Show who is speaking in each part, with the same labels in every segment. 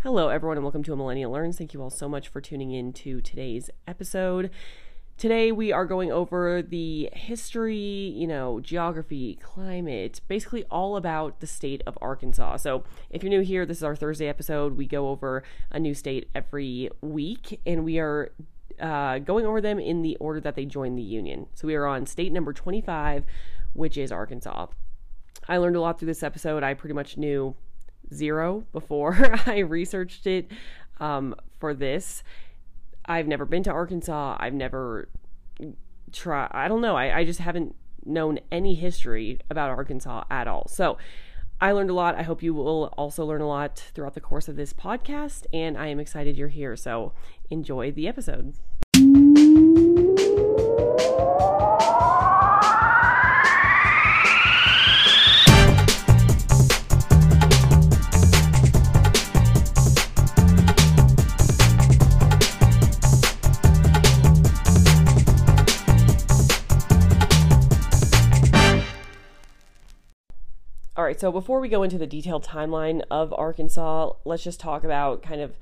Speaker 1: Hello, everyone, and welcome to A Millennial Learns. Thank you all so much for tuning in to today's episode. Today, we are going over the history, you know, geography, climate, basically all about the state of Arkansas. So, if you're new here, this is our Thursday episode. We go over a new state every week, and we are uh, going over them in the order that they joined the Union. So, we are on state number 25, which is Arkansas. I learned a lot through this episode. I pretty much knew zero before I researched it um, for this. I've never been to Arkansas. I've never tried, I don't know. I, I just haven't known any history about Arkansas at all. So I learned a lot. I hope you will also learn a lot throughout the course of this podcast. And I am excited you're here. So enjoy the episode. Right, so before we go into the detailed timeline of Arkansas, let's just talk about kind of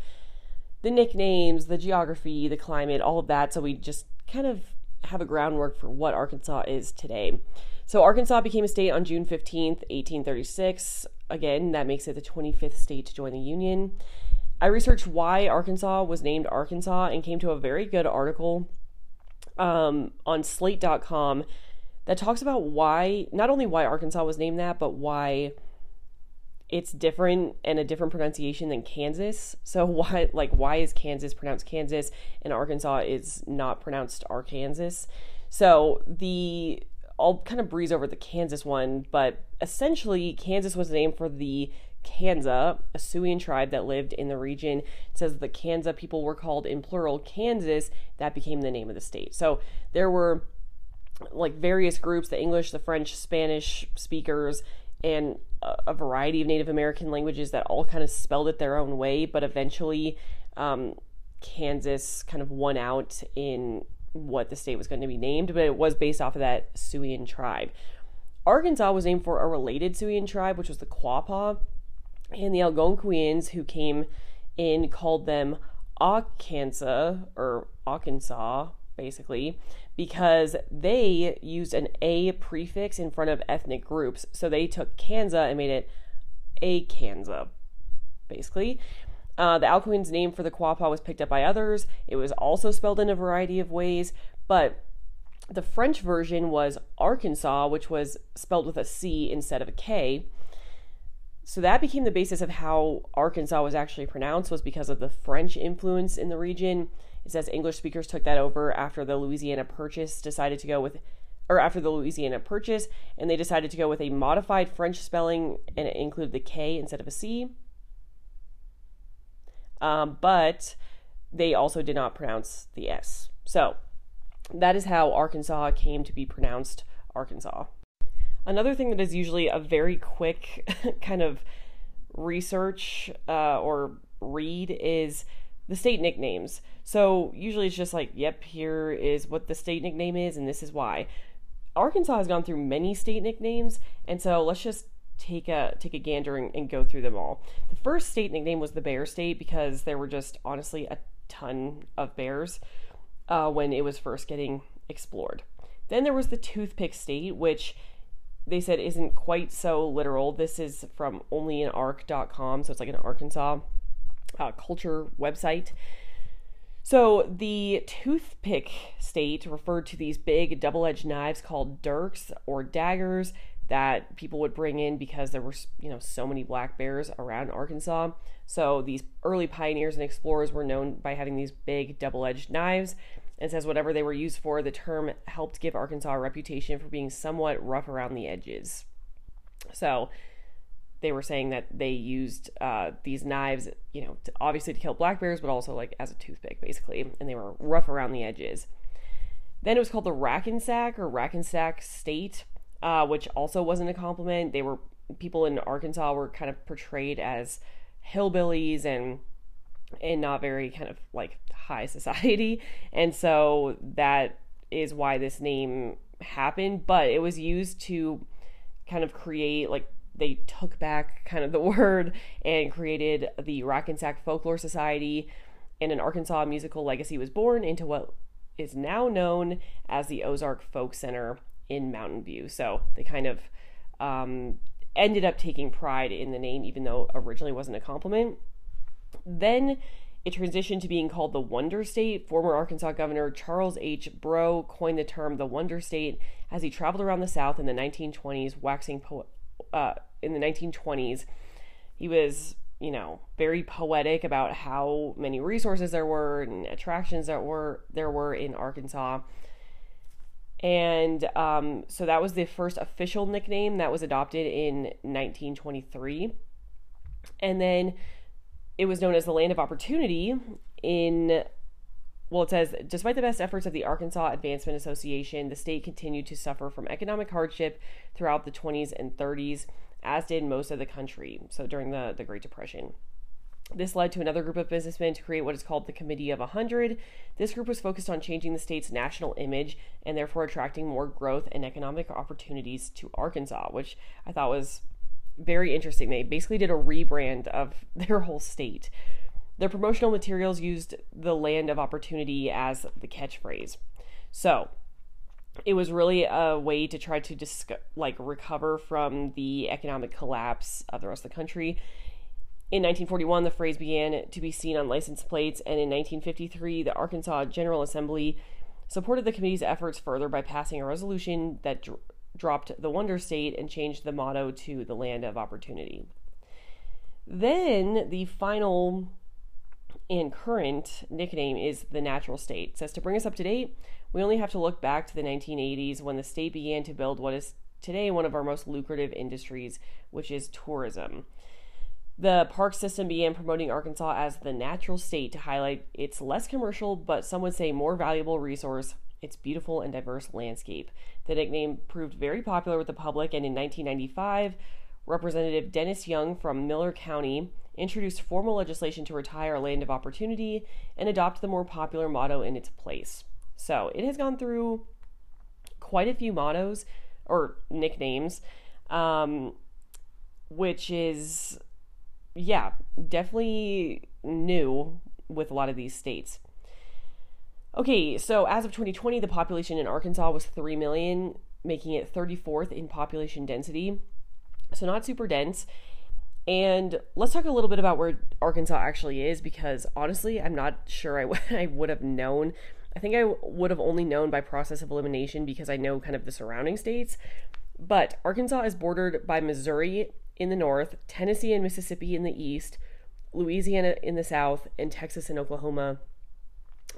Speaker 1: the nicknames, the geography, the climate, all of that, so we just kind of have a groundwork for what Arkansas is today. So, Arkansas became a state on June 15th, 1836. Again, that makes it the 25th state to join the Union. I researched why Arkansas was named Arkansas and came to a very good article um, on slate.com that talks about why, not only why Arkansas was named that, but why it's different and a different pronunciation than Kansas. So why like why is Kansas pronounced Kansas and Arkansas is not pronounced Arkansas? So the I'll kind of breeze over the Kansas one, but essentially Kansas was named for the Kansa, a Siouan tribe that lived in the region. It says the Kansa people were called in plural Kansas. That became the name of the state. So there were like various groups the English, the French, Spanish speakers, and a, variety of Native American languages that all kind of spelled it their own way, but eventually um, Kansas kind of won out in what the state was going to be named, but it was based off of that Siouan tribe. Arkansas was named for a related Siouan tribe, which was the Quapaw, and the Algonquians who came in called them Arkansas or Arkansas, basically, because they used an A prefix in front of ethnic groups. So they took Kansa and made it a Kansa, basically. Uh, the Algonquians' name for the Quapaw was picked up by others. It was also spelled in a variety of ways, but the French version was Arkansas, which was spelled with a C instead of a K. So that became the basis of how Arkansas was actually pronounced was because of the French influence in the region. It says English speakers took that over after the Louisiana Purchase decided to go with or after the Louisiana Purchase and they decided to go with a modified French spelling and it included the K instead of a C. Um, but they also did not pronounce the S. So that is how Arkansas came to be pronounced Arkansas. Another thing that is usually a very quick kind of research uh, or read is the state nicknames. So usually it's just like, yep, here is what the state nickname is, and this is why. Arkansas has gone through many state nicknames, and so let's just take a take a gander and, and go through them all. The first state nickname was the Bear State because there were just honestly a ton of bears uh, when it was first getting explored. Then there was the Toothpick State, which they said isn't quite so literal. This is from onlyinark.com, so it's like an Arkansas uh, culture website. So the toothpick state referred to these big double-edged knives called dirks or daggers that people would bring in because there were you know so many black bears around Arkansas. So these early pioneers and explorers were known by having these big double-edged knives. And says whatever they were used for, the term helped give Arkansas a reputation for being somewhat rough around the edges. So they were saying that they used uh, these knives, you know, to, obviously to kill black bears, but also like as a toothpick, basically, and they were rough around the edges. Then it was called the Rackensack or Rackensack State, uh, which also wasn't a compliment. They were people in Arkansas were kind of portrayed as hillbillies and and not very kind of like high society, and so that is why this name happened. But it was used to kind of create like they took back kind of the word and created the Rackensack Folklore Society, and an Arkansas musical legacy was born into what is now known as the Ozark Folk Center in Mountain View. So they kind of um, ended up taking pride in the name, even though originally wasn't a compliment. Then it transitioned to being called the Wonder State. Former Arkansas Governor Charles H. Brough coined the term the Wonder State as he traveled around the South in the 1920s, waxing po- uh, in the 1920s. He was, you know, very poetic about how many resources there were and attractions that were there were in Arkansas. And um, so that was the first official nickname that was adopted in 1923. And then it was known as the land of opportunity in well, it says, despite the best efforts of the Arkansas Advancement Association, the state continued to suffer from economic hardship throughout the 20s and 30s, as did most of the country. So during the, the Great Depression. This led to another group of businessmen to create what is called the Committee of 100. This group was focused on changing the state's national image and therefore attracting more growth and economic opportunities to Arkansas, which I thought was very interesting. They basically did a rebrand of their whole state. Their promotional materials used the land of opportunity as the catchphrase. So, it was really a way to try to dis- like recover from the economic collapse of the rest of the country. In 1941, the phrase began to be seen on license plates, and in 1953, the Arkansas General Assembly supported the committee's efforts further by passing a resolution that dr- dropped the Wonder State and changed the motto to the Land of Opportunity. Then the final and current nickname is the natural state. Says to bring us up to date, we only have to look back to the 1980s when the state began to build what is today one of our most lucrative industries, which is tourism. The park system began promoting Arkansas as the natural state to highlight its less commercial, but some would say more valuable resource, its beautiful and diverse landscape. The nickname proved very popular with the public, and in 1995, Representative Dennis Young from Miller County introduced formal legislation to retire Land of Opportunity and adopt the more popular motto in its place. So it has gone through quite a few mottos or nicknames, um, which is, yeah, definitely new with a lot of these states. Okay, so as of 2020, the population in Arkansas was 3 million, making it 34th in population density. So not super dense. And let's talk a little bit about where Arkansas actually is because honestly, I'm not sure I, w- I would have known. I think I would have only known by process of elimination because I know kind of the surrounding states. But Arkansas is bordered by Missouri in the north, Tennessee and Mississippi in the east, Louisiana in the south, and Texas and Oklahoma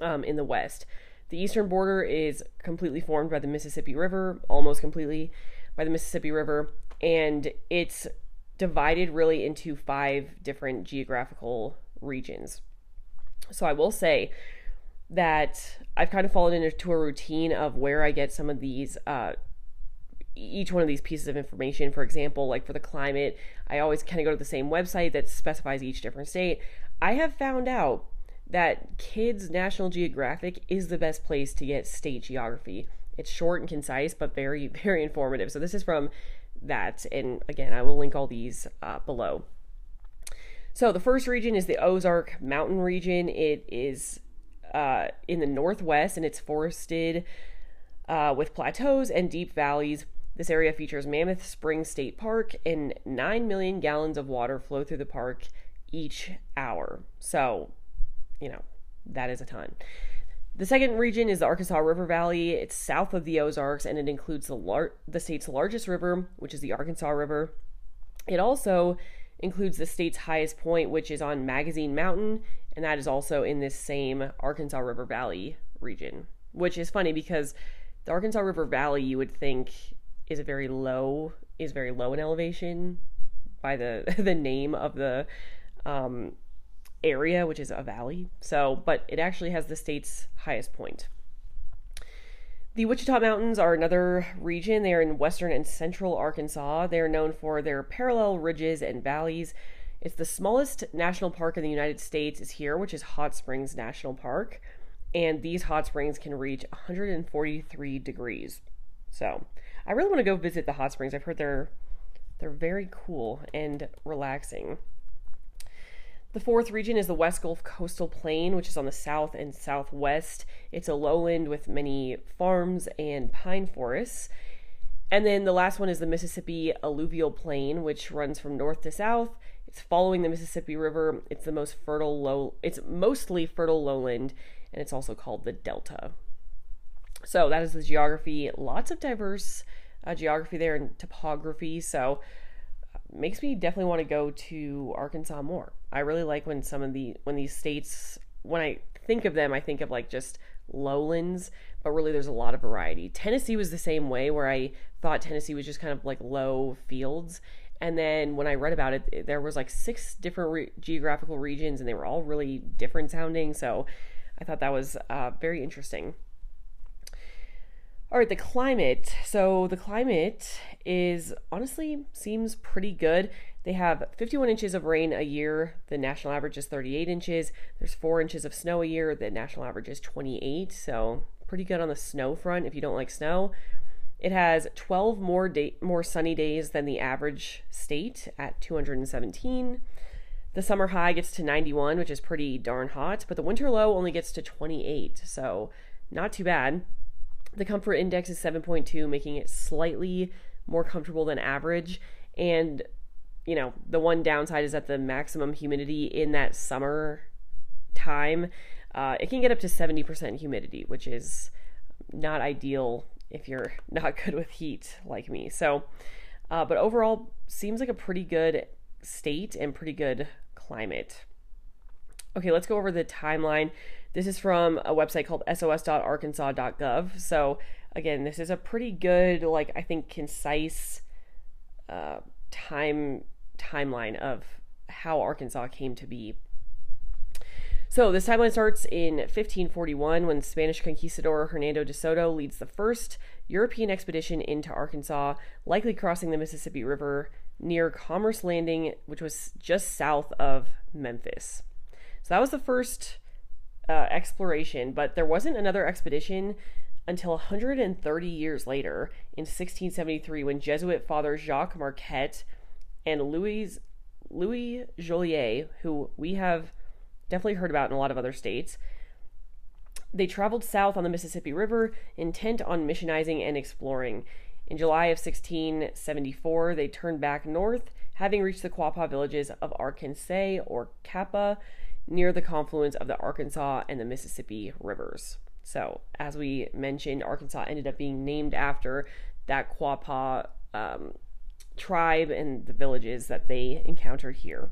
Speaker 1: um, in the west. The eastern border is completely formed by the Mississippi River, almost completely by the Mississippi River, and it's divided really into five different geographical regions. So I will say that I've kind of fallen into a routine of where I get some of these, uh, each one of these pieces of information. For example, like for the climate, I always kind of go to the same website that specifies each different state. I have found out that Kids National Geographic is the best place to get state geography. It's short and concise, but very, very informative. So this is from that. And again, I will link all these uh, below. So the first region is the Ozark Mountain region. It is uh, in the northwest and it's forested uh, with plateaus and deep valleys. This area features Mammoth Springs State Park, and 9 million gallons of water flow through the park each hour. So, you know, that is a ton. The second region is the Arkansas River Valley. It's south of the Ozarks and it includes the, lar- the state's largest river, which is the Arkansas River. It also includes the state's highest point, which is on Magazine Mountain, and that is also in this same Arkansas River Valley region, which is funny because the Arkansas River Valley you would think is a very low is very low in elevation by the the name of the um, area, which is a valley. So, but it actually has the state's highest point. The Ouachita Mountains are another region. They are in western and central Arkansas. They are known for their parallel ridges and valleys. It's the smallest national park in the United States is here, which is Hot Springs National Park. And these hot springs can reach 143 degrees. So, I really want to go visit the hot springs. I've heard they're they're very cool and relaxing. The fourth region is the West Gulf Coastal Plain, which is on the south and southwest. It's a lowland with many farms and pine forests. And then the last one is the Mississippi Alluvial Plain, which runs from north to south. It's following the Mississippi River. It's the most fertile low it's mostly fertile lowland and it's also called the Delta. So that is the geography. Lots of diverse uh, geography there and topography. So makes me definitely want to go to Arkansas more. I really like when some of the when these states when I think of them, I think of like just lowlands, but really there's a lot of variety. Tennessee was the same way where I thought Tennessee was just kind of like low fields. And then when I read about it, there was like six different re- geographical regions and they were all really different sounding. So I thought that was uh, very interesting. All right, the climate. So the climate is honestly seems pretty good. They have 51 inches of rain a year. The national average is 38 inches. There's 4 inches of snow a year. The national average is 28. So pretty good on the snow front if you don't like snow. It has 12 more day, more sunny days than the average state at 217. The summer high gets to 91, which is pretty darn hot, but the winter low only gets to 28, so not too bad. The comfort index is 7.2, making it slightly more comfortable than average. And, you know, the one downside is that the maximum humidity in that summer time, uh, it can get up to 70% humidity, which is not ideal if you're not good with heat like me. So, uh, but overall, seems like a pretty good state and pretty good climate. Okay, let's go over the timeline. This is from a website called sos.arkansas.gov. So, again, this is a pretty good, like, I think, concise uh, time timeline of how Arkansas came to be. So, this timeline starts in 1541 when Spanish conquistador Hernando de Soto leads the first European expedition into Arkansas, likely crossing the Mississippi River near Commerce Landing, which was just south of Memphis. So that was the first uh, exploration, but there wasn't another expedition until 130 years later in 1673 when Jesuit Father Jacques Marquette and Louis Louis Joliet, who we have definitely heard about in a lot of other states, they traveled south on the Mississippi River, intent on missionizing and exploring. In July of 1674, they turned back north, having reached the Quapaw villages of Arkansas or Kappa near the confluence of the Arkansas and the Mississippi rivers. So, as we mentioned, Arkansas ended up being named after that Quapaw um, tribe and the villages that they encountered here.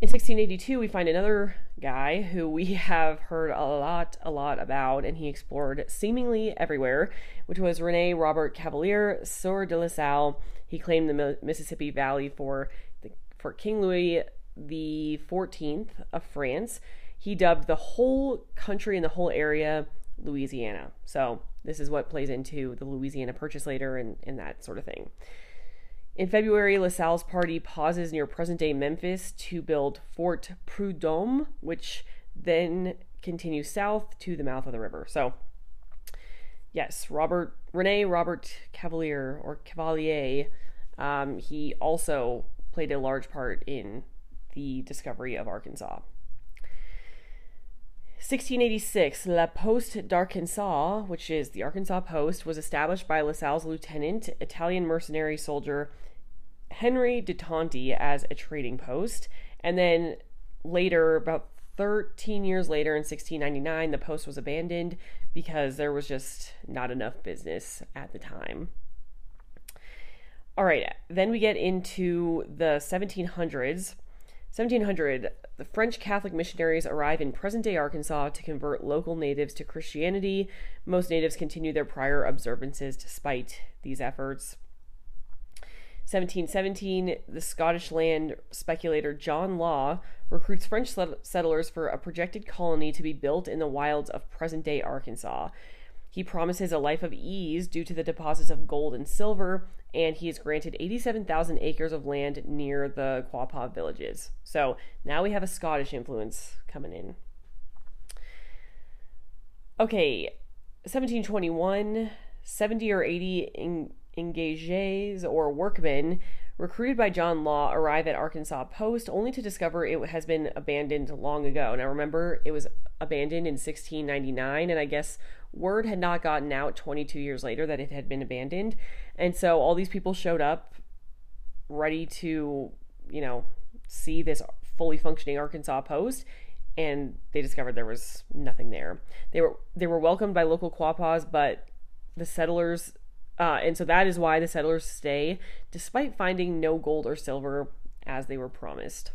Speaker 1: In 1682, we find another guy who we have heard a lot, a lot about, and he explored seemingly everywhere, which was Rene Robert Cavelier, Sieur de La Salle. He claimed the Mississippi Valley for the, for King Louis the 14th of France. He dubbed the whole country and the whole area Louisiana. So this is what plays into the Louisiana Purchase later and, and that sort of thing. In February, LaSalle's party pauses near present day Memphis to build Fort Prudhomme, which then continues south to the mouth of the river. So, yes, Robert Rene Robert Cavalier or Cavalier, um, he also played a large part in the discovery of Arkansas. 1686, La Poste d'Arkansas, which is the Arkansas Post, was established by LaSalle's lieutenant, Italian mercenary soldier Henry de Tonti as a trading post. And then later, about 13 years later in 1699, the post was abandoned because there was just not enough business at the time. All right, then we get into the 1700s. 1700, the French Catholic missionaries arrive in present day Arkansas to convert local natives to Christianity. Most natives continue their prior observances despite these efforts. 1717, the Scottish land speculator John Law recruits French settlers for a projected colony to be built in the wilds of present day Arkansas. He promises a life of ease due to the deposits of gold and silver, and he is granted 87,000 acres of land near the Quapaw villages. So now we have a Scottish influence coming in. Okay, 1721, 70 or 80 in engages or workmen recruited by John Law arrive at Arkansas Post only to discover it has been abandoned long ago. Now, remember, it was abandoned in 1699, and I guess word had not gotten out 22 years later that it had been abandoned. And so all these people showed up ready to, you know, see this fully functioning Arkansas Post. And they discovered there was nothing there. They were they were welcomed by local Quapaws, but the settlers uh, and so that is why the settlers stay, despite finding no gold or silver as they were promised.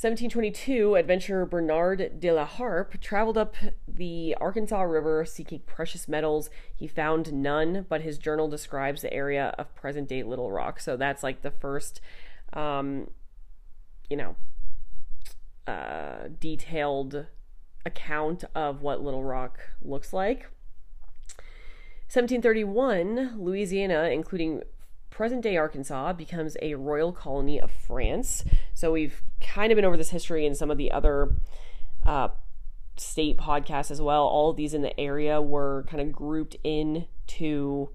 Speaker 1: 1722, adventurer Bernard de la Harpe traveled up the Arkansas River seeking precious metals. He found none, but his journal describes the area of present day Little Rock. So that's like the first, um, you know, uh, detailed account of what Little Rock looks like. 1731, Louisiana, including present day Arkansas, becomes a royal colony of France. So we've kind of been over this history in some of the other uh, state podcasts as well. All of these in the area were kind of grouped into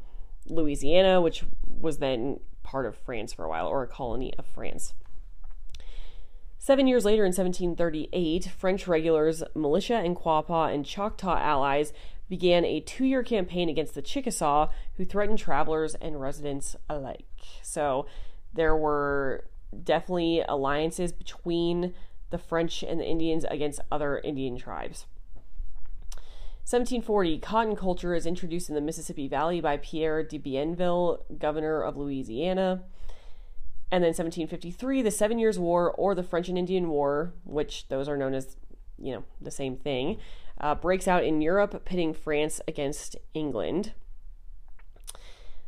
Speaker 1: Louisiana, which was then part of France for a while, or a colony of France. Seven years later, in 1738, French regulars, militia and Quapaw and Choctaw allies began a two year campaign against the Chickasaw, who threatened travelers and residents alike. So there were definitely alliances between the French and the Indians against other Indian tribes. 1740, cotton culture is introduced in the Mississippi Valley by Pierre de Bienville, governor of Louisiana. And then 1753, the Seven Years' War or the French and Indian War, which those are known as, you know, the same thing, uh, breaks out in Europe, pitting France against England.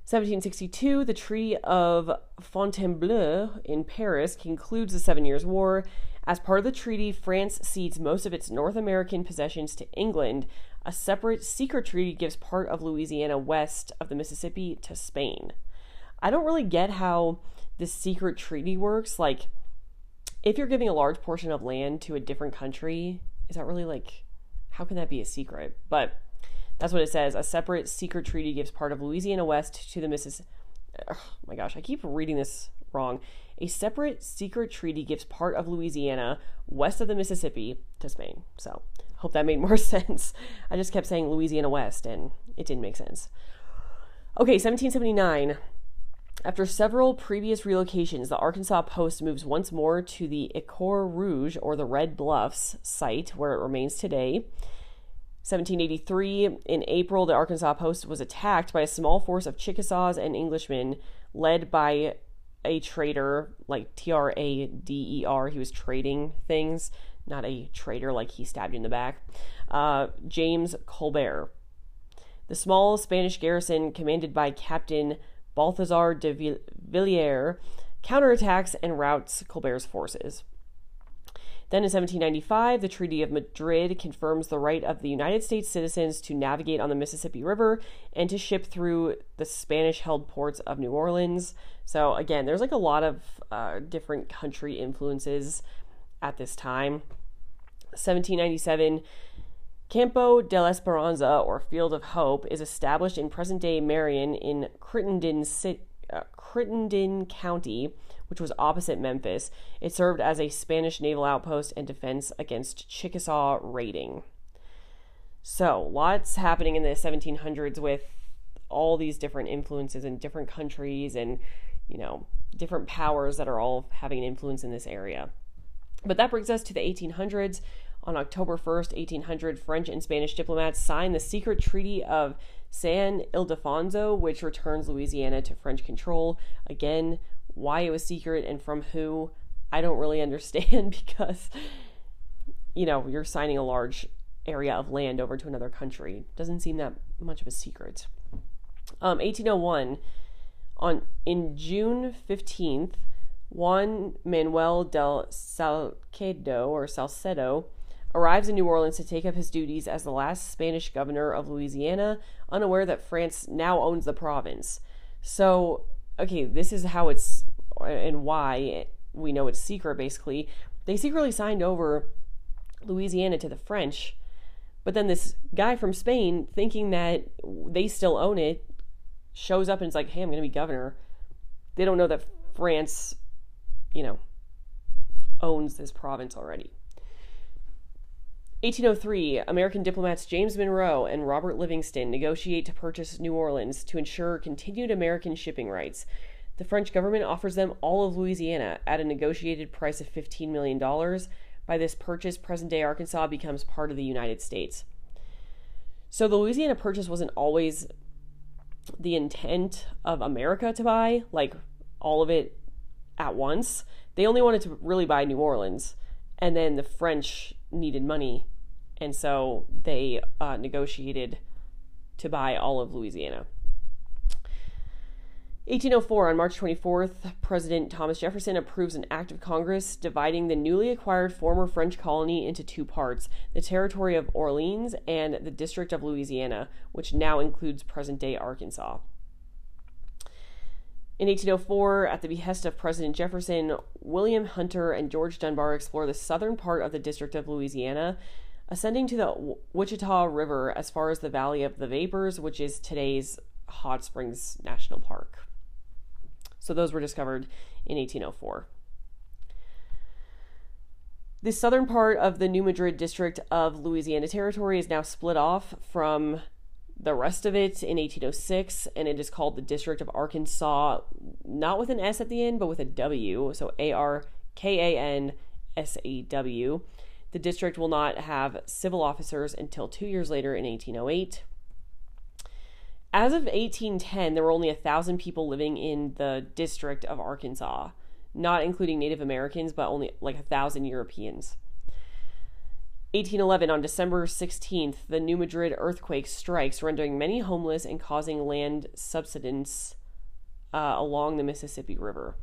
Speaker 1: 1762, the Treaty of Fontainebleau in Paris concludes the Seven Years' War. As part of the treaty, France cedes most of its North American possessions to England. A separate secret treaty gives part of Louisiana west of the Mississippi to Spain. I don't really get how this secret treaty works. Like, if you're giving a large portion of land to a different country, is that really like how can that be a secret? But that's what it says. A separate secret treaty gives part of Louisiana West to the Mississippi. Oh my gosh, I keep reading this wrong. A separate secret treaty gives part of Louisiana west of the Mississippi to Spain. So, hope that made more sense. I just kept saying Louisiana West and it didn't make sense. Okay, 1779. After several previous relocations, the Arkansas Post moves once more to the Ecoeur Rouge, or the Red Bluffs, site where it remains today. 1783, in April, the Arkansas Post was attacked by a small force of Chickasaws and Englishmen led by a trader, like T R A D E R. He was trading things, not a traitor like he stabbed you in the back. Uh, James Colbert. The small Spanish garrison, commanded by Captain Balthazar de Villiers counterattacks and routs Colbert's forces. Then in 1795, the Treaty of Madrid confirms the right of the United States citizens to navigate on the Mississippi River and to ship through the Spanish held ports of New Orleans. So, again, there's like a lot of uh, different country influences at this time. 1797, Campo del Esperanza, or Field of Hope, is established in present day Marion in Crittenden, uh, Crittenden County, which was opposite Memphis. It served as a Spanish naval outpost and defense against Chickasaw raiding. So, lots happening in the 1700s with all these different influences in different countries and, you know, different powers that are all having an influence in this area. But that brings us to the 1800s, on October 1st, 1800, French and Spanish diplomats signed the secret Treaty of San Ildefonso, which returns Louisiana to French control. Again, why it was secret and from who, I don't really understand because, you know, you're signing a large area of land over to another country. Doesn't seem that much of a secret. Um, 1801, on in June 15th, Juan Manuel del Salcedo or Salcedo arrives in New Orleans to take up his duties as the last Spanish governor of Louisiana, unaware that France now owns the province. So, okay, this is how it's and why we know it's secret basically. They secretly signed over Louisiana to the French, but then this guy from Spain, thinking that they still own it, shows up and is like, hey, I'm going to be governor. They don't know that France, you know, owns this province already. 1803, American diplomats James Monroe and Robert Livingston negotiate to purchase New Orleans to ensure continued American shipping rights. The French government offers them all of Louisiana at a negotiated price of $15 million. By this purchase, present day Arkansas becomes part of the United States. So the Louisiana Purchase wasn't always the intent of America to buy, like all of it at once. They only wanted to really buy New Orleans, and then the French needed money, and so they uh, negotiated to buy all of Louisiana. 1804, on March 24th, President Thomas Jefferson approves an act of Congress dividing the newly acquired former French colony into two parts the territory of Orleans and the District of Louisiana, which now includes present day Arkansas. In 1804, at the behest of President Jefferson, William Hunter and George Dunbar explore the southern part of the District of Louisiana, ascending to the Ouachita River as far as the Valley of the Vapors, which is today's Hot Springs National Park. So those were discovered in 1804. The southern part of the New Madrid district of Louisiana Territory is now split off from the rest of it in 1806, and it is called the District of Arkansas, not with an S at the end, but with a W. So A R K A N S A W. The district will not have civil officers until two years later in 1808. As of 1810, there were only a thousand people living in the district of Arkansas, not including Native Americans, but only like a thousand Europeans. 1811, on December 16th, the New Madrid earthquake strikes, rendering many homeless and causing land subsidence uh, along the Mississippi River.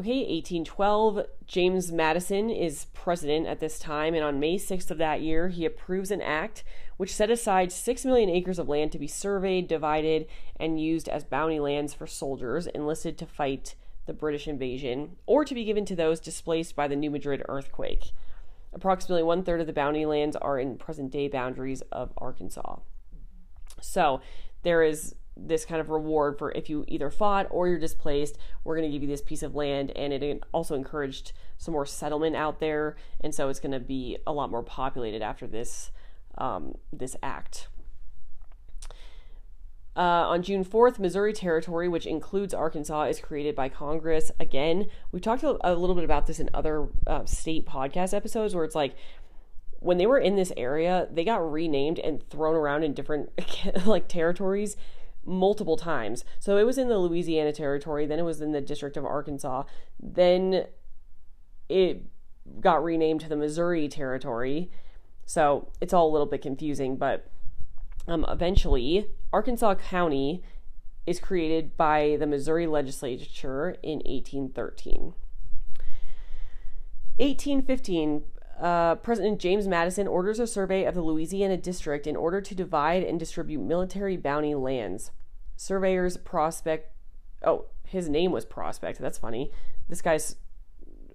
Speaker 1: Okay, 1812, James Madison is president at this time, and on May 6th of that year, he approves an act which set aside 6 million acres of land to be surveyed, divided, and used as bounty lands for soldiers enlisted to fight the British invasion or to be given to those displaced by the New Madrid earthquake. Approximately one third of the bounty lands are in present day boundaries of Arkansas. So there is this kind of reward for if you either fought or you're displaced, we're going to give you this piece of land. And it also encouraged some more settlement out there. And so it's going to be a lot more populated after this, um, this act. Uh, on June 4th, Missouri Territory, which includes Arkansas, is created by Congress. Again, we've talked a, little bit about this in other uh, state podcast episodes where it's like when they were in this area, they got renamed and thrown around in different like territories multiple times. So it was in the Louisiana Territory, then it was in the District of Arkansas, then it got renamed to the Missouri Territory. So it's all a little bit confusing, but um, eventually, Arkansas County is created by the Missouri legislature in 1813. 1815, uh, President James Madison orders a survey of the Louisiana district in order to divide and distribute military bounty lands. Surveyors Prospect, oh, his name was Prospect. That's funny. This guy's,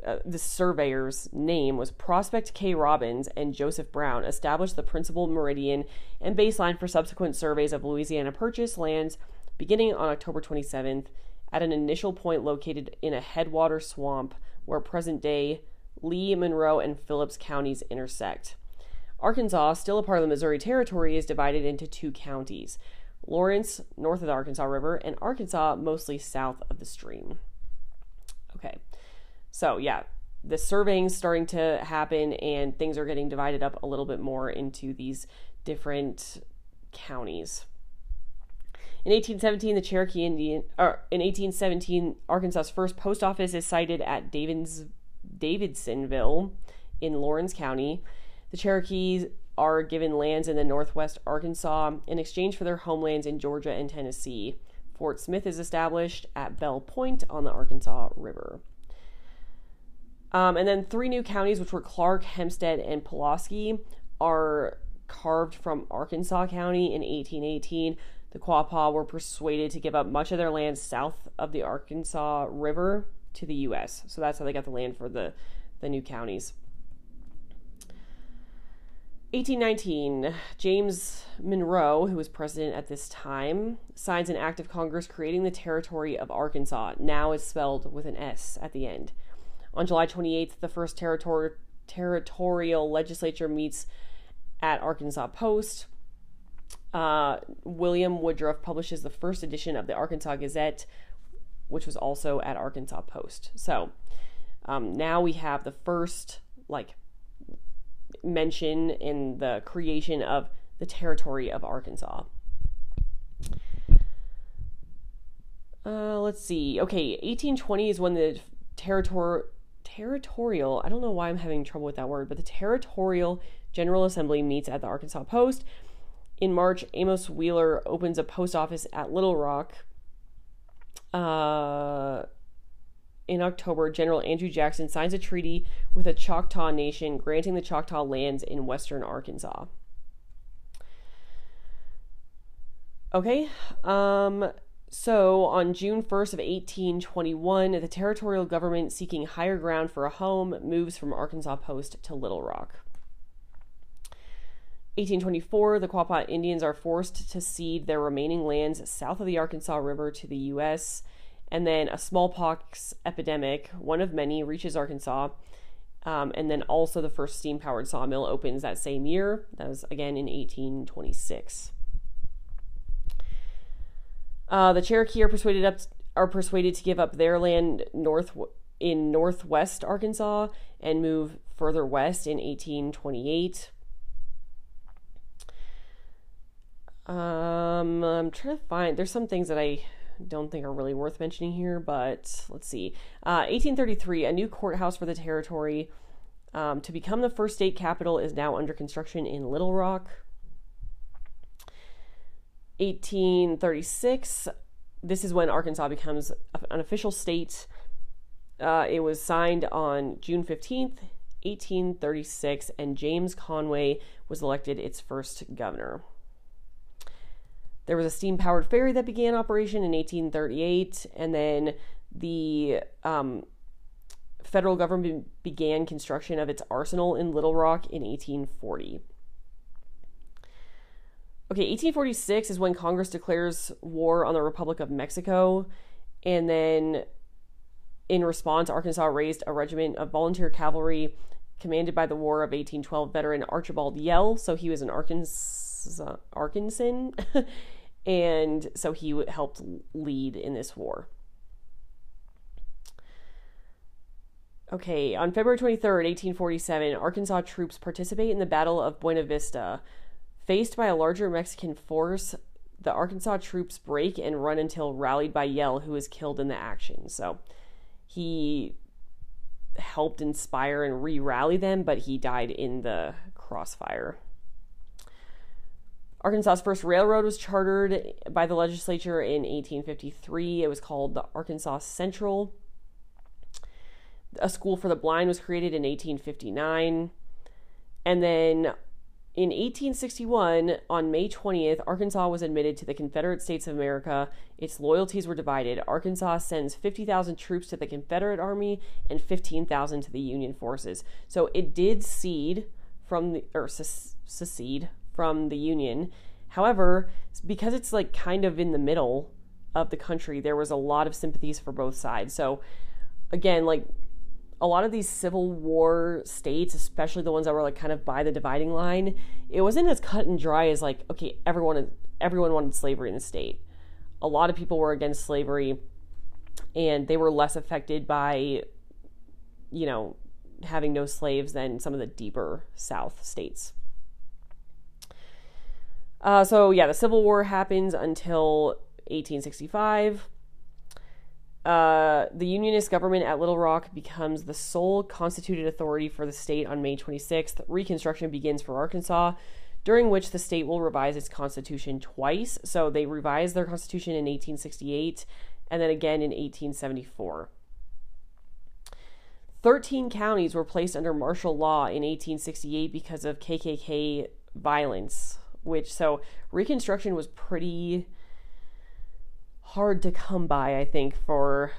Speaker 1: uh, the surveyor's name was Prospect K. Robbins and Joseph Brown, established the principal meridian and baseline for subsequent surveys of Louisiana Purchase lands beginning on October 27th at an initial point located in a headwater swamp where present day Lee, Monroe, and Phillips counties intersect. Arkansas, still a part of the Missouri Territory, is divided into two counties Lawrence, north of the Arkansas River, and Arkansas, mostly south of the stream. Okay, so yeah, the surveying's starting to happen, and things are getting divided up a little bit more into these different counties. In 1817, the Cherokee Indian, or in 1817, Arkansas's first post office is sited at David's Davidsonville in Lawrence County. The Cherokees are given lands in the northwest Arkansas in exchange for their homelands in Georgia and Tennessee. Fort Smith is established at Belle Point on the Arkansas River. Um, and then three new counties, which were Clark, Hempstead, and Pulaski, are carved from Arkansas County in 1818. The Quapaw were persuaded to give up much of their land south of the Arkansas River to the U.S. So that's how they got the land for the, the new counties. 1819, James Monroe, who was president at this time, signs an act of Congress creating the territory of Arkansas. Now it's spelled with an S at the end. On July 28th, the first territor- territorial legislature meets at Arkansas Post. Uh, William Woodruff publishes the first edition of the Arkansas Gazette, which was also at Arkansas Post. So um, now we have the first like mention in the creation of the territory of Arkansas. Uh, let's see. Okay, 1820 is when the territor- territorial, I don't know why I'm having trouble with that word, but the territorial General Assembly meets at the Arkansas Post. In March, Amos Wheeler opens a post office at Little Rock. Uh, in October, General Andrew Jackson signs a treaty with the Choctaw Nation granting the Choctaw lands in western Arkansas. Okay, um, so on June 1st of 1821, the territorial government seeking higher ground for a home moves from Arkansas Post to Little Rock. 1824, the Quapaw Indians are forced to cede their remaining lands south of the Arkansas River to the U.S. And then a smallpox epidemic, one of many, reaches Arkansas. Um, and then also the first steam powered sawmill opens that same year. That was again in 1826. Uh, the Cherokee are persuaded up are persuaded to give up their land north in northwest Arkansas and move further west in 1828. Um, I'm trying to find. There's some things that I don't think are really worth mentioning here, but let's see. Uh, 1833, a new courthouse for the territory um, to become the first state capital is now under construction in Little Rock. 1836, this is when Arkansas becomes an official state. Uh, it was signed on June 15th, 1836, and James Conway was elected its first governor. There was a steam powered ferry that began operation in 1838, and then the um, federal government began construction of its arsenal in Little Rock in 1840. Okay, 1846 is when Congress declares war on the Republic of Mexico, and then in response, Arkansas raised a regiment of volunteer cavalry commanded by the War of 1812 veteran Archibald Yell. So he was an Arkansas, Arkansan, and so he helped lead in this war. Okay, on February 23rd, 1847, Arkansas troops participate in the Battle of Buena Vista. Faced by a larger Mexican force, the Arkansas troops break and run until rallied by Yell, who is killed in the action. So he helped inspire and re rally them, but he died in the crossfire. Arkansas's first railroad was chartered by the legislature in 1853. It was called the Arkansas Central. A school for the blind was created in 1859. And then in 1861, on May 20th, Arkansas was admitted to the Confederate States of America. Its loyalties were divided. Arkansas sends 50,000 troops to the Confederate Army and 15,000 to the Union forces. So it did cede from the, or secede from the Union. However, because it's like kind of in the middle of the country, there was a lot of sympathies for both sides. So again, like a lot of these Civil War states, especially the ones that were like kind of by the dividing line, it wasn't as cut and dry as like okay, everyone everyone wanted slavery in the state. A lot of people were against slavery, and they were less affected by, you know, having no slaves than some of the deeper South states. Uh, so yeah, the Civil War happens until 1865. Uh, the Unionist government at Little Rock becomes the sole constituted authority for the state on May 26th. Reconstruction begins for Arkansas, during which the state will revise its constitution twice. So they revised their constitution in 1868 and then again in 1874. 13 counties were placed under martial law in 1868 because of KKK violence, which so Reconstruction was pretty hard to come by, I think, for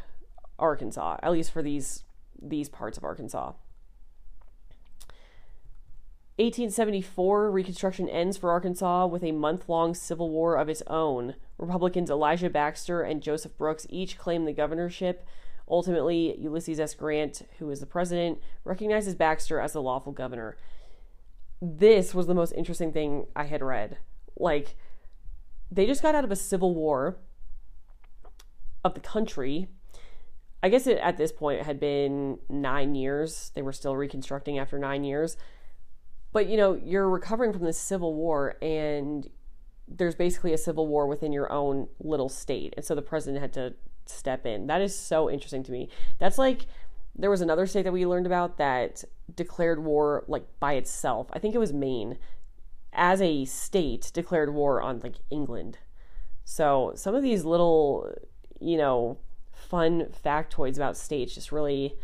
Speaker 1: Arkansas, at least for these these parts of Arkansas. 1874, Reconstruction ends for Arkansas with a month long civil war of its own. Republicans Elijah Baxter and Joseph Brooks each claim the governorship. Ultimately, Ulysses S. Grant, who is the president, recognizes Baxter as the lawful governor. This was the most interesting thing I had read. Like, they just got out of a civil war of the country. I guess it, at this point it had been nine years. They were still reconstructing after nine years. But you know, you're recovering from this civil war, and there's basically a civil war within your own little state. And so the president had to step in. That is so interesting to me. That's like there was another state that we learned about that declared war like by itself. I think it was Maine as a state declared war on like England. So some of these little, you know, fun factoids about states just really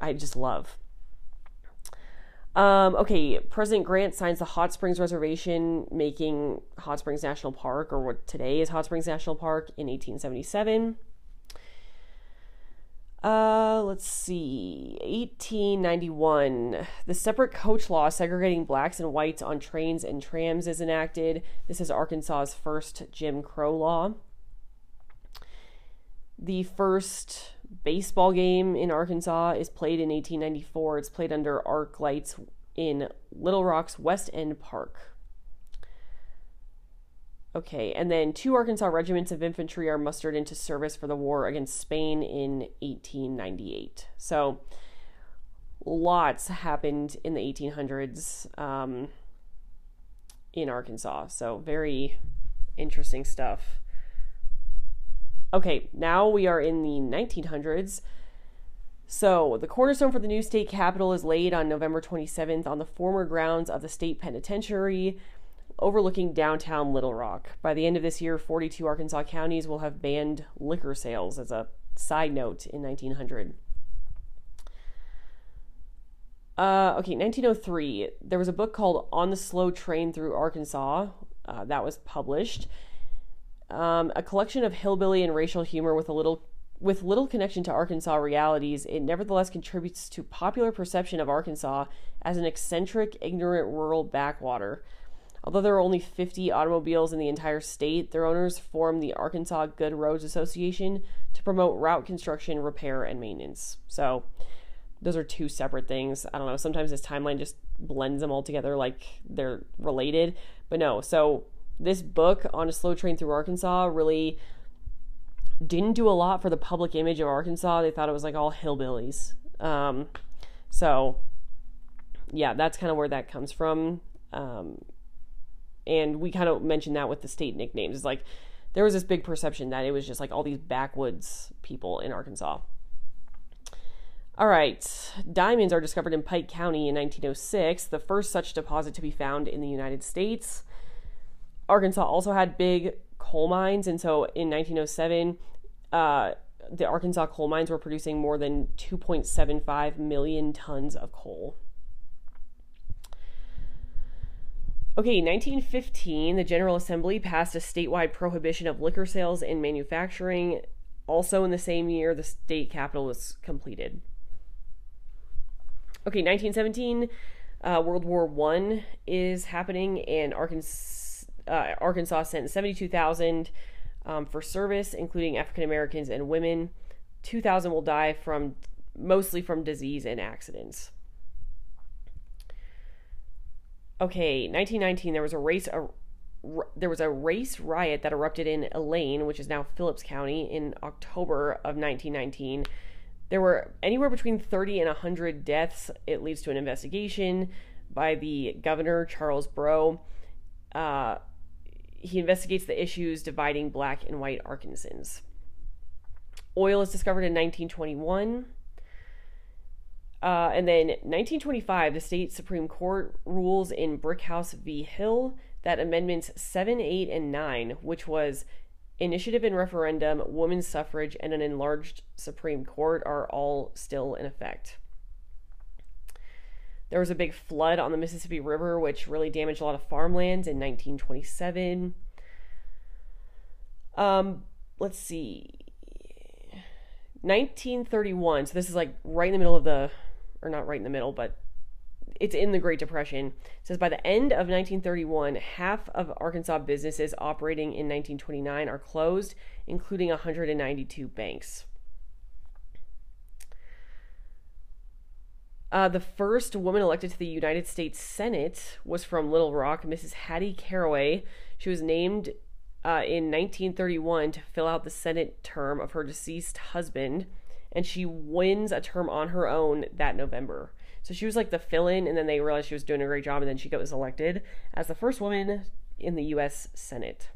Speaker 1: I just love. Um, okay, President Grant signs the Hot Springs Reservation, making Hot Springs National Park, or what today is Hot Springs National Park, in 1877. Uh, let's see. 1891. The separate coach law segregating blacks and whites on trains and trams is enacted. This is Arkansas's first Jim Crow law. The first baseball game in Arkansas is played in 1894. It's played under arc lights in Little Rock's West End Park. Okay, and then two Arkansas regiments of infantry are mustered into service for the war against Spain in 1898. So, lots happened in the 1800s um, in Arkansas. So, very interesting stuff. Okay, now we are in the 1900s. So, the cornerstone for the new state capitol is laid on November 27th on the former grounds of the state penitentiary overlooking downtown Little Rock. By the end of this year, 42 Arkansas counties will have banned liquor sales as a side note in 1900. Uh, okay, 1903. There was a book called On the Slow Train Through Arkansas uh, that was published. Um, a collection of hillbilly and racial humor with a little with little connection to Arkansas realities, it nevertheless contributes to popular perception of Arkansas as an eccentric, ignorant rural backwater. Although there are only 50 automobiles in the entire state, their owners formed the Arkansas Good Roads Association to promote route construction, repair, and maintenance. So, those are two separate things. I don't know. Sometimes this timeline just blends them all together like they're related. But no, so this book on a slow train through Arkansas really didn't do a lot for the public image of Arkansas. They thought it was like all hillbillies. Um, so, yeah, that's kind of where that comes from. Um, and we kind of mentioned that with the state nicknames. It's like there was this big perception that it was just like all these backwoods people in Arkansas. All right, diamonds are discovered in Pike County in 1906, the first such deposit to be found in the United States. Arkansas also had big coal mines, and so in 1907, uh, the Arkansas coal mines were producing more than 2.75 million tons of coal. Okay, 1915, the General Assembly passed a statewide prohibition of liquor sales and manufacturing. Also, in the same year, the state capital was completed. Okay, 1917, uh, World War One is happening, and Arkansas, uh, Arkansas sent 72,000 um, for service, including African Americans and women. 2,000 will die from mostly from disease and accidents. Okay, 1919, there was a race. A, there was a race riot that erupted in Elaine, which is now Phillips County, in October of 1919. There were anywhere between 30 and 100 deaths. It leads to an investigation by the governor, Charles Brough. Uh, he investigates the issues dividing black and white Arkansans. Oil is discovered in 1921. Uh, and then 1925, the state Supreme Court rules in Brickhouse v. Hill that amendments 7, 8, and 9, which was initiative and referendum, women's suffrage, and an enlarged Supreme Court, are all still in effect. There was a big flood on the Mississippi River, which really damaged a lot of farmlands in 1927. Um, let's see. 1931. So this is like right in the middle of the or not right in the middle, but it's in the Great Depression. It says by the end of 1931, half of Arkansas businesses operating in 1929 are closed, including 192 banks. Uh, the first woman elected to the United States Senate was from Little Rock, Mrs. Hattie Caraway. She was named uh, in 1931 to fill out the Senate term of her deceased husband, and she wins a term on her own that November. So she was like the fill in, and then they realized she was doing a great job, and then she was elected as the first woman in the U.S. Senate.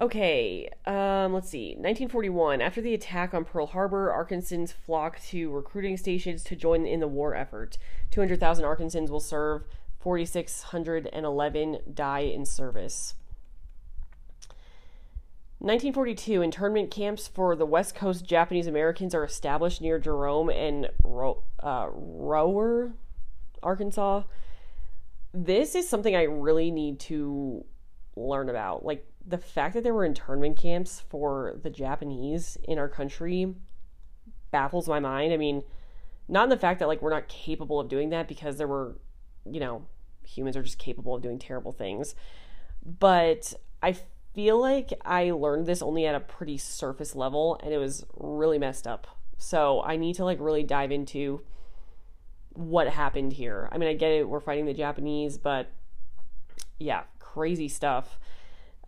Speaker 1: Okay, um, let's see. 1941. After the attack on Pearl Harbor, Arkansans flocked to recruiting stations to join in the war effort. 200,000 Arkansans will serve, 4,611 die in service. 1942, internment camps for the West Coast Japanese Americans are established near Jerome and Ro- uh, Rohwer, Arkansas. This is something I really need to learn about. Like, the fact that there were internment camps for the Japanese in our country baffles my mind. I mean, not in the fact that like we're not capable of doing that because there were, you know, humans are just capable of doing terrible things. But I feel like I learned this only at a pretty surface level and it was really messed up. So I need to like really dive into what happened here. I mean, I get it, we're fighting the Japanese, but yeah, crazy stuff.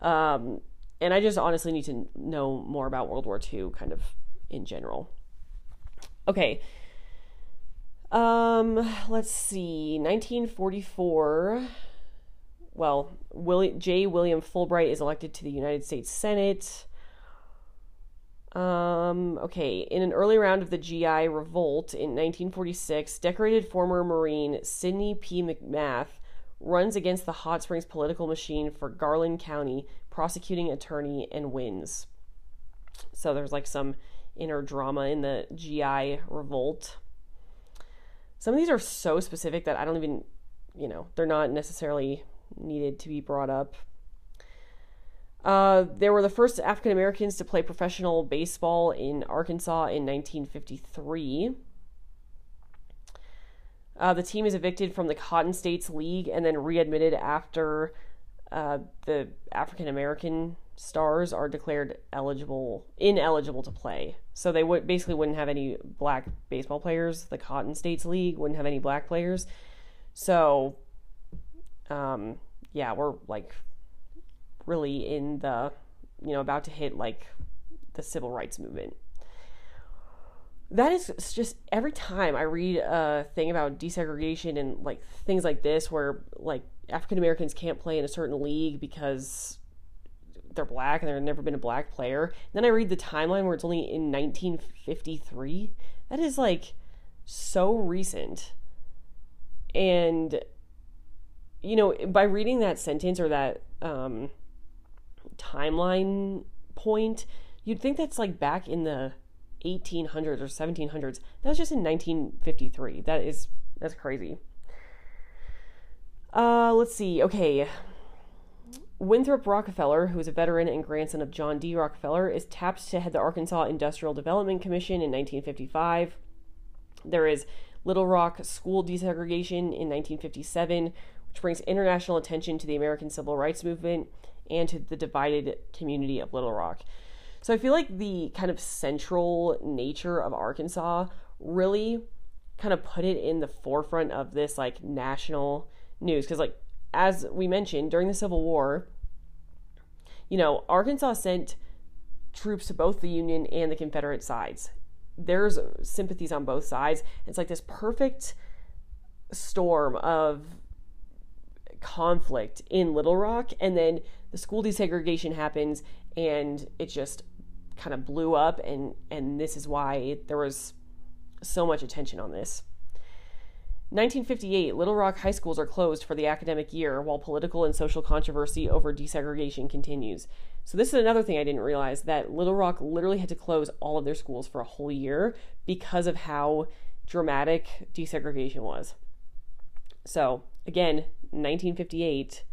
Speaker 1: Um, and I just honestly need to know more about World War II kind of in general. Okay. Um, let's see. 1944. Well, Willie, J. William Fulbright is elected to the United States Senate. Um, okay, in an early round of the GI revolt in 1946, decorated former Marine Sidney P. McMath runs against the Hot Springs political machine for Garland County prosecuting attorney and wins. So there's like some inner drama in the GI revolt. Some of these are so specific that I don't even, you know, they're not necessarily needed to be brought up. Uh, they were the first African Americans to play professional baseball in Arkansas in 1953. Uh, the team is evicted from the Cotton States League and then readmitted after uh, the African American stars are declared eligible ineligible to play. So they would basically wouldn't have any black baseball players. The Cotton States League wouldn't have any black players. So um, yeah, we're like really in the you know about to hit like the civil rights movement that is just every time I read a thing about desegregation and like things like this, where like African Americans can't play in a certain league because they're black and there's never been a black player. And then I read the timeline where it's only in 1953. That is like so recent. And you know, by reading that sentence or that um, timeline point, you'd think that's like back in the 1800s or 1700s. That was just in 1953. That is that's crazy. Uh, let's see. Okay. Winthrop Rockefeller, who is a veteran and grandson of John D. Rockefeller, is tapped to head the Arkansas Industrial Development Commission in 1955. There is Little Rock school desegregation in 1957, which brings international attention to the American Civil Rights Movement and to the divided community of Little Rock. So I feel like the kind of central nature of Arkansas really kind of put it in the forefront of this like national news because like as we mentioned during the Civil War, you know, Arkansas sent troops to both the Union and the Confederate sides. There's sympathies on both sides. It's like this perfect storm of conflict in Little Rock, and then the school desegregation happens, and it just kind of blew up and and this is why there was so much attention on this. 1958, Little Rock high schools are closed for the academic year while political and social controversy over desegregation continues. So, this is another thing I didn't realize that Little Rock literally had to close all of their schools for a whole year because of how dramatic desegregation was. So, again, 1958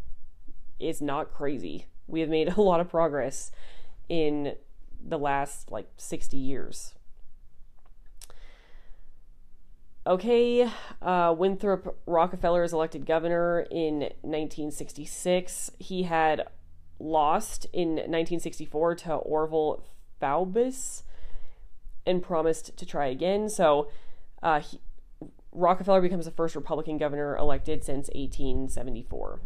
Speaker 1: is not crazy. We have made a lot of progress in the last like 60 years. Okay, uh, Winthrop Rockefeller is elected governor in 1966. He had lost in 1964 to Orville Faubus and promised to try again. So uh, he, Rockefeller becomes the first Republican governor elected since 1874.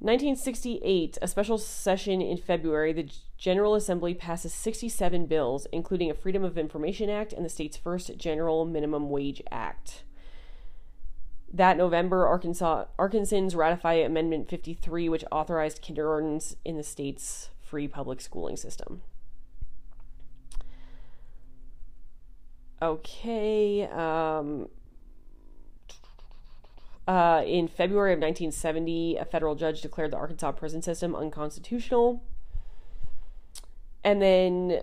Speaker 1: 1968, a special session in February, the General Assembly passes 67 bills, including a Freedom of Information Act and the state's first General Minimum Wage Act. That November, Arkansas Arkansans ratify Amendment 53, which authorized kindergartens in the state's free public schooling system. Okay. Um, uh, in February of 1970, a federal judge declared the Arkansas prison system unconstitutional. And then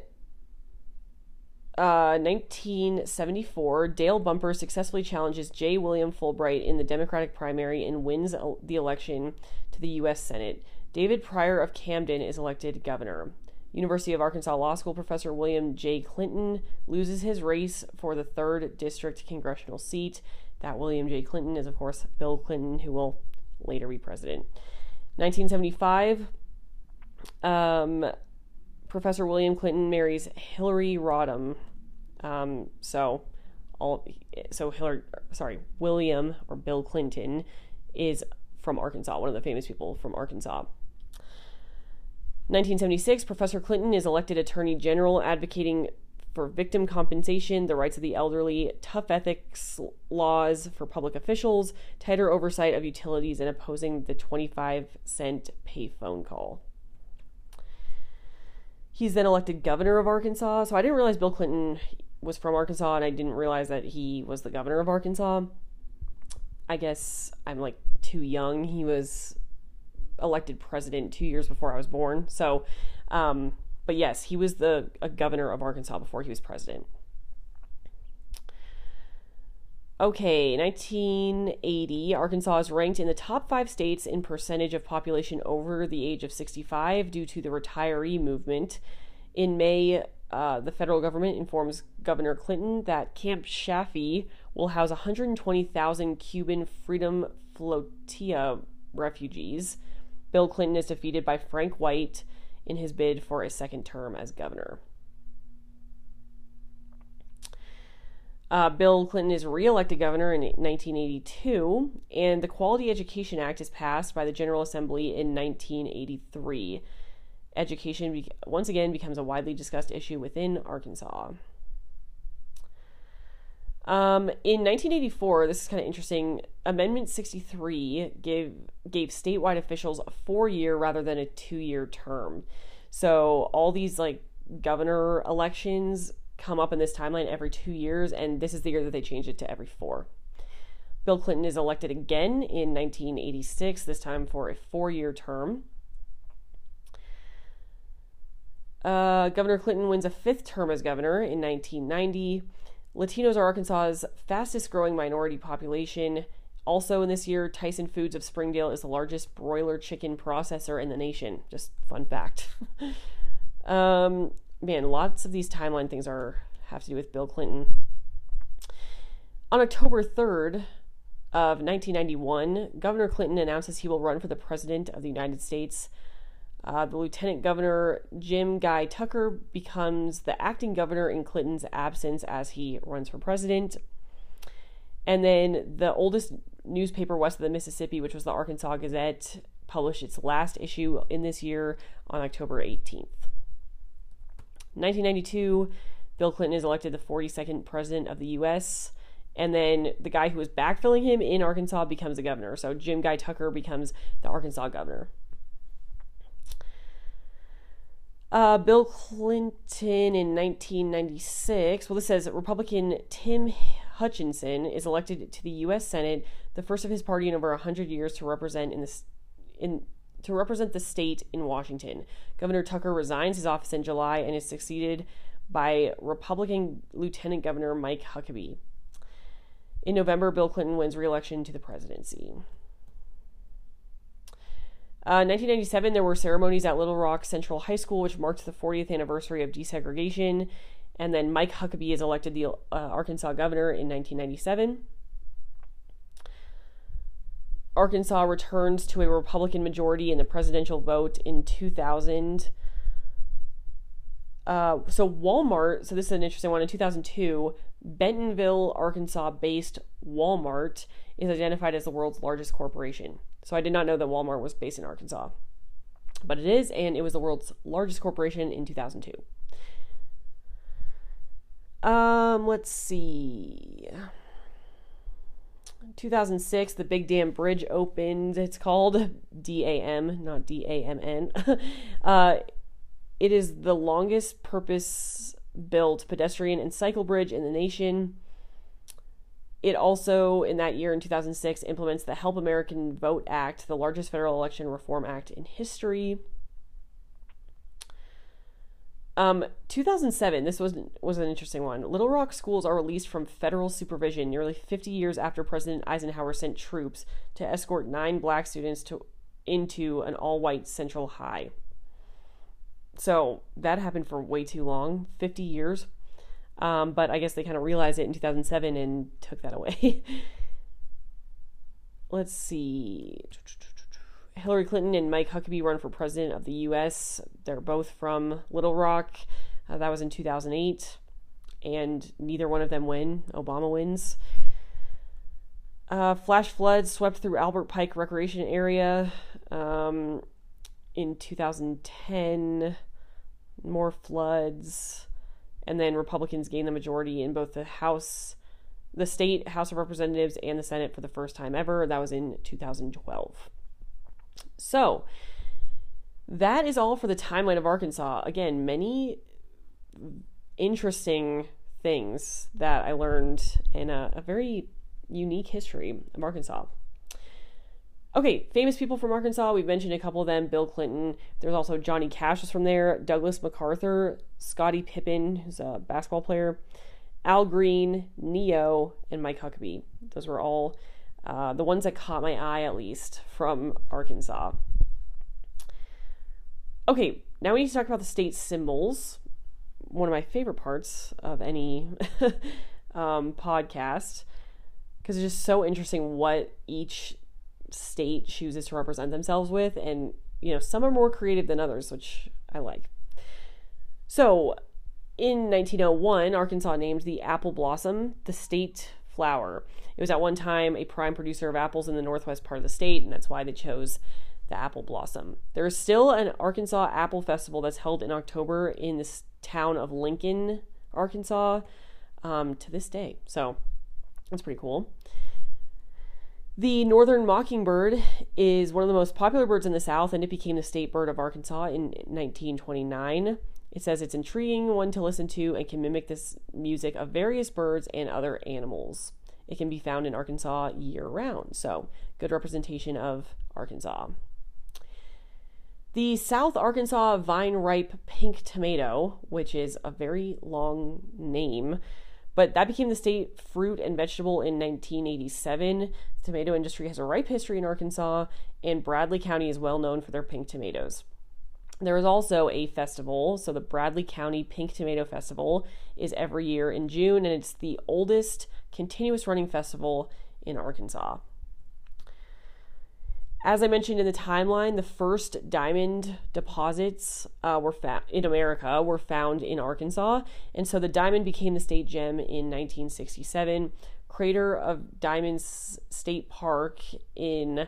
Speaker 1: uh, 1974, Dale Bumper successfully challenges J. William Fulbright in the Democratic primary and wins the election to the U.S. Senate. David Pryor of Camden is elected governor. University of Arkansas Law School professor William J. Clinton loses his race for the 3rd District congressional seat. That William J. Clinton is, of course, Bill Clinton, who will later be president. 1975, um, Professor William Clinton marries Hillary Rodham. Um, so, all so Hillary, sorry, William or Bill Clinton is from Arkansas, one of the famous people from Arkansas. 1976, Professor Clinton is elected Attorney General, advocating for victim compensation, the rights of the elderly, tough ethics laws for public officials, tighter oversight of utilities, and opposing the 25 cent pay phone call. He's then elected governor of Arkansas. So I didn't realize Bill Clinton was from Arkansas, and I didn't realize that he was the governor of Arkansas. I guess I'm like too young. He was elected president two years before I was born. So, um, but yes, he was the governor of Arkansas before he was president. Okay, 1980, Arkansas is ranked in the top five states in percentage of population over the age of 65 due to the retiree movement. In May, uh, the federal government informs Governor Clinton that Camp Chaffee will house 120,000 Cuban Freedom Flotilla refugees. Bill Clinton is defeated by Frank White in his bid for a second term as governor. Uh, Bill Clinton is reelected governor in 1982, and the Quality Education Act is passed by the General Assembly in 1983. Education be- once again becomes a widely discussed issue within Arkansas. Um, in 1984, this is kind of interesting. Amendment 63 gave gave statewide officials a four year rather than a two year term. So all these like governor elections come up in this timeline every two years, and this is the year that they changed it to every four. Bill Clinton is elected again in 1986, this time for a four year term. Uh, governor Clinton wins a fifth term as governor in 1990. Latinos are Arkansas's fastest growing minority population. Also, in this year, Tyson Foods of Springdale is the largest broiler chicken processor in the nation. Just fun fact. um, man, lots of these timeline things are have to do with Bill Clinton. On October 3rd of 1991, Governor Clinton announces he will run for the President of the United States. Uh, the Lieutenant Governor Jim Guy Tucker becomes the acting governor in Clinton's absence as he runs for president. And then the oldest newspaper west of the Mississippi, which was the Arkansas Gazette, published its last issue in this year on October 18th. 1992, Bill Clinton is elected the 42nd president of the U.S. And then the guy who was backfilling him in Arkansas becomes the governor. So Jim Guy Tucker becomes the Arkansas governor. Uh, Bill Clinton in 1996. Well, this says Republican Tim Hutchinson is elected to the U.S. Senate, the first of his party in over 100 years to represent in this in to represent the state in Washington. Governor Tucker resigns his office in July and is succeeded by Republican Lieutenant Governor Mike Huckabee. In November, Bill Clinton wins re-election to the presidency. 1997, uh, there were ceremonies at Little Rock Central High School, which marked the 40th anniversary of desegregation. And then Mike Huckabee is elected the uh, Arkansas governor in 1997. Arkansas returns to a Republican majority in the presidential vote in 2000. Uh, so Walmart, so this is an interesting one. In 2002, Bentonville, Arkansas based Walmart is identified as the world's largest corporation. So I did not know that Walmart was based in Arkansas. But it is, and it was the world's largest corporation in 2002. Um, let's see. 2006, the Big Dam Bridge opened. It's called DAM, not D A M N. uh, it is the longest purpose built pedestrian and cycle bridge in the nation. It also, in that year in 2006, implements the Help American Vote Act, the largest federal election reform act in history. Um, 2007. This was was an interesting one. Little Rock schools are released from federal supervision nearly 50 years after President Eisenhower sent troops to escort nine black students to into an all-white Central High. So that happened for way too long, 50 years. Um, but I guess they kind of realized it in 2007 and took that away. Let's see. Hillary Clinton and Mike Huckabee run for president of the U.S. They're both from Little Rock. Uh, that was in 2008, and neither one of them win. Obama wins. Uh, flash floods swept through Albert Pike Recreation Area um, in 2010. More floods, and then Republicans gained the majority in both the House, the state House of Representatives, and the Senate for the first time ever. That was in 2012. So, that is all for the timeline of Arkansas. Again, many interesting things that I learned in a, a very unique history of Arkansas. Okay, famous people from Arkansas. We've mentioned a couple of them. Bill Clinton. There's also Johnny Cash was from there. Douglas MacArthur, Scottie Pippen, who's a basketball player, Al Green, Ne-Yo, and Mike Huckabee. Those were all uh, the ones that caught my eye, at least, from Arkansas. Okay, now we need to talk about the state symbols. One of my favorite parts of any um, podcast, because it's just so interesting what each state chooses to represent themselves with. And, you know, some are more creative than others, which I like. So, in 1901, Arkansas named the apple blossom the state flower. It was at one time a prime producer of apples in the northwest part of the state, and that's why they chose the apple blossom. There is still an Arkansas Apple Festival that's held in October in this town of Lincoln, Arkansas, um, to this day. So that's pretty cool. The northern mockingbird is one of the most popular birds in the South, and it became the state bird of Arkansas in 1929. It says it's intriguing one to listen to and can mimic this music of various birds and other animals. It can be found in Arkansas year round, so good representation of Arkansas. The South Arkansas vine ripe pink tomato, which is a very long name, but that became the state fruit and vegetable in 1987. The tomato industry has a ripe history in Arkansas, and Bradley County is well known for their pink tomatoes. There is also a festival, so the Bradley County Pink Tomato Festival is every year in June, and it's the oldest continuous running festival in Arkansas. As I mentioned in the timeline, the first diamond deposits uh, were found in America were found in Arkansas, and so the diamond became the state gem in 1967. Crater of Diamonds State Park in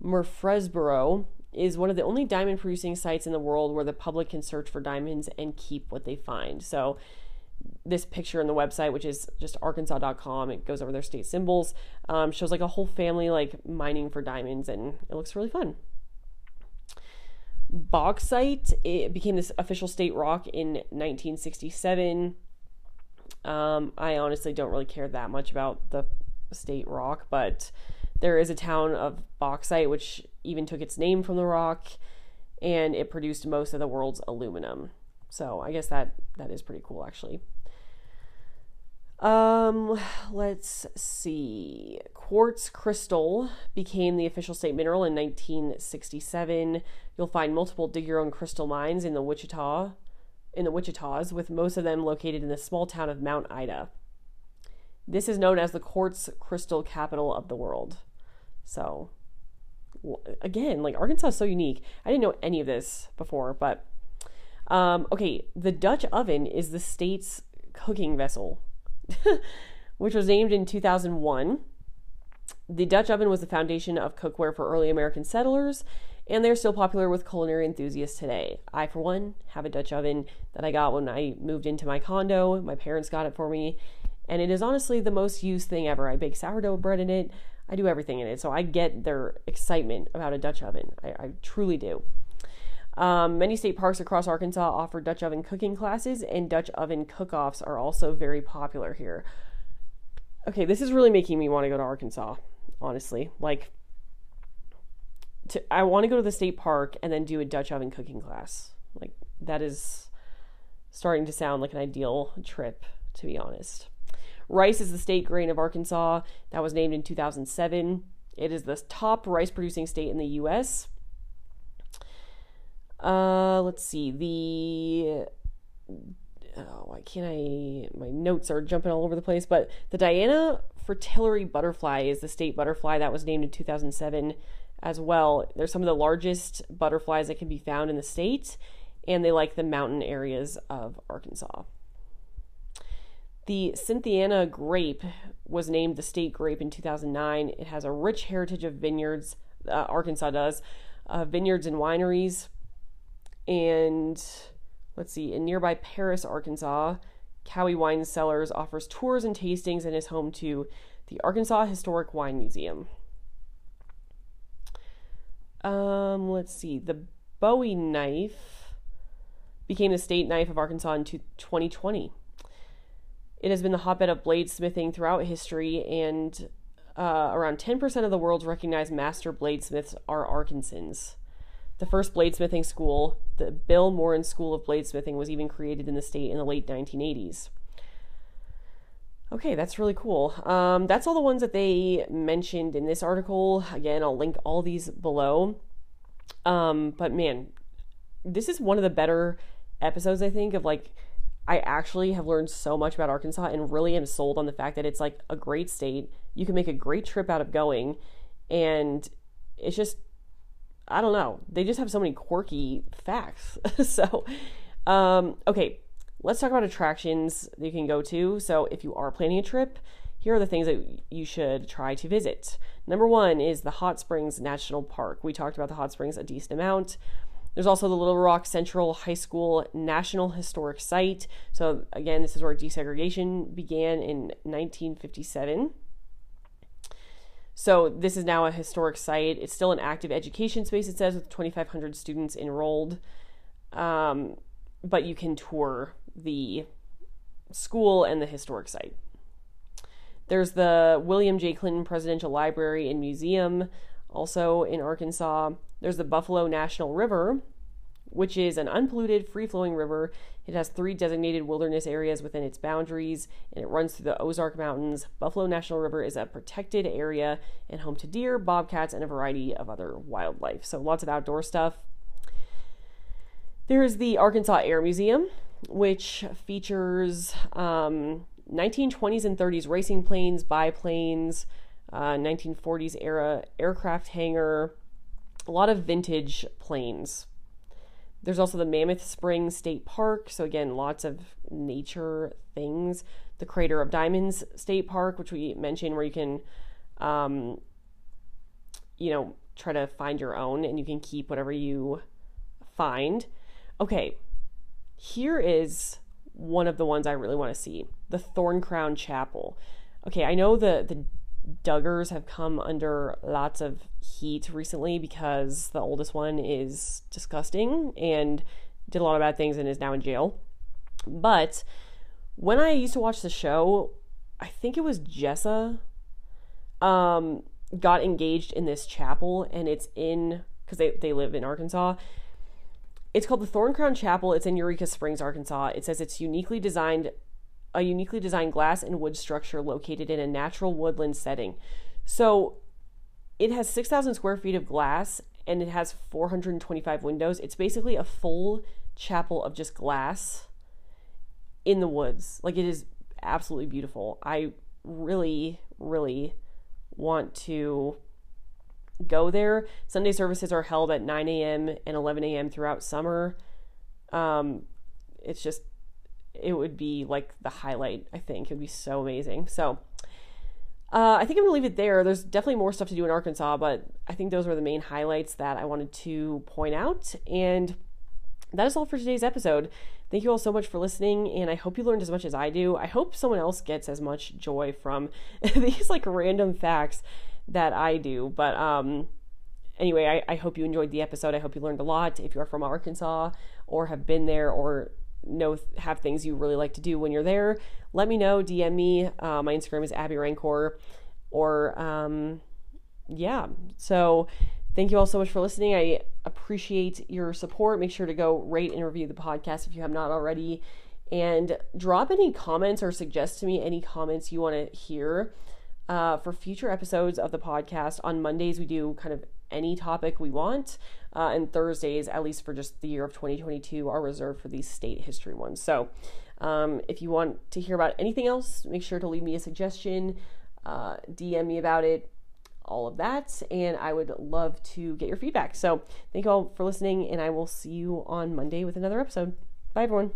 Speaker 1: Murfreesboro is one of the only diamond producing sites in the world where the public can search for diamonds and keep what they find. So, this picture on the website, which is just arkansas.com, it goes over their state symbols, um, shows like a whole family like mining for diamonds, and it looks really fun. Bauxite it became this official state rock in 1967. Um, I honestly don't really care that much about the state rock, but there is a town of bauxite, which even took its name from the rock, and it produced most of the world's aluminum. So I guess that that is pretty cool, actually. Um, let's see. Quartz crystal became the official state mineral in 1967. You'll find multiple dig your own crystal mines in the Ouachita in the Ouachitas, with most of them located in the small town of Mount Ida. This is known as the quartz crystal capital of the world. So, again, like Arkansas is so unique. I didn't know any of this before, but um, okay, the Dutch oven is the state's cooking vessel, which was named in 2001. The Dutch oven was the foundation of cookware for early American settlers, and they're still popular with culinary enthusiasts today. I, for one, have a Dutch oven that I got when I moved into my condo. My parents got it for me, and it is honestly the most used thing ever. I bake sourdough bread in it, I do everything in it, so I get their excitement about a Dutch oven. I, I truly do. Um, many state parks across Arkansas offer Dutch oven cooking classes, and Dutch oven cook offs are also very popular here. Okay, this is really making me want to go to Arkansas, honestly. Like, to, I want to go to the state park and then do a Dutch oven cooking class. Like, that is starting to sound like an ideal trip, to be honest. Rice is the state grain of Arkansas that was named in 2007. It is the top rice producing state in the U.S. Uh, let's see. The oh, why can't I? My notes are jumping all over the place. But the Diana fritillary butterfly is the state butterfly that was named in 2007 as well. They're some of the largest butterflies that can be found in the state, and they like the mountain areas of Arkansas. The Cynthiana grape was named the state grape in 2009. It has a rich heritage of vineyards, uh, Arkansas does, uh, vineyards and wineries and let's see, in nearby Paris, Arkansas, Cowie Wine Cellars offers tours and tastings and is home to the Arkansas Historic Wine Museum. Um, let's see, the Bowie knife became the state knife of Arkansas in 2020. It has been the hotbed of bladesmithing throughout history, and uh, around 10% of the world's recognized master bladesmiths are Arkansans. The first bladesmithing school, the Bill Moran School of Bladesmithing, was even created in the state in the late 1980s. Okay, that's really cool. Um, that's all the ones that they mentioned in this article. Again, I'll link all these below. Um, but man, this is one of the better episodes, I think, of like, I actually have learned so much about Arkansas and really am sold on the fact that it's like a great state. You can make a great trip out of going, and it's just I don't know. They just have so many quirky facts. so, um, okay, let's talk about attractions that you can go to. So, if you are planning a trip, here are the things that you should try to visit. Number one is the Hot Springs National Park. We talked about the Hot Springs a decent amount. There's also the Little Rock Central High School National Historic Site. So, again, this is where desegregation began in 1957. So this is now a historic site. It's still an active education space, it says, with 2,500 students enrolled. Um, but you can tour the school and the historic site. There's the William J. Clinton Presidential Library and Museum, also in Arkansas. There's the Buffalo National River, which is an unpolluted, free flowing river. It has three designated wilderness areas within its boundaries, and it runs through the Ozark Mountains. Buffalo National River is a protected area and home to deer, bobcats, and a variety of other wildlife. So lots of outdoor stuff. There is the Arkansas Air Museum, which features um, 1920s and 30s racing planes, biplanes, uh, 1940s era aircraft hangar, a lot of vintage planes there's also the Mammoth Springs State Park. So, again, lots of nature things. The Crater of Diamonds State Park, which we mentioned, where you can, um, you know, try to find your own and you can keep whatever you find. Okay, here is one of the ones I really want to see the Thorn Crown Chapel. Okay, I know the, the Duggars have come under lots of heat recently because the oldest one is disgusting and did a lot of bad things and is now in jail. But when I used to watch the show, I think it was Jessa um, got engaged in this chapel and it's in because they, they live in Arkansas. It's called the Thorn Crown Chapel. It's in Eureka Springs, Arkansas. It says it's uniquely designed a uniquely designed glass and wood structure located in a natural woodland setting. So it has 6,000 square feet of glass and it has 425 windows. It's basically a full chapel of just glass in the woods. Like it is absolutely beautiful. I really, really want to go there. Sunday services are held at 9 a.m. and 11 a.m. throughout summer. Um, it's just, it would be like the highlight, I think. It would be so amazing. So, uh, I think I'm going to leave it there. There's definitely more stuff to do in Arkansas, but I think those were the main highlights that I wanted to point out. And that is all for today's episode. Thank you all so much for listening, and I hope you learned as much as I do. I hope someone else gets as much joy from these like random facts that I do. But um, anyway, I, I hope you enjoyed the episode. I hope you learned a lot. If you are from Arkansas or have been there or know have things you really like to do when you're there, let me know. DM me. Uh, my Instagram is Abby Rancor, or um, yeah. So Thank you all so much for listening. I appreciate your support. Make sure to go rate and review the podcast if you have not already. And drop any comments or suggest to me any comments you want to hear uh, for future episodes of the podcast. On Mondays, we do kind of any topic we want. Uh, and Thursdays, at least for just the year of 2022, are reserved for these state history ones. So um, if you want to hear about anything else, make sure to leave me a suggestion, uh, DM me about it all of that. And I would love to get your feedback. So thank you all for listening, and I will see you on Monday with another episode. Bye, everyone.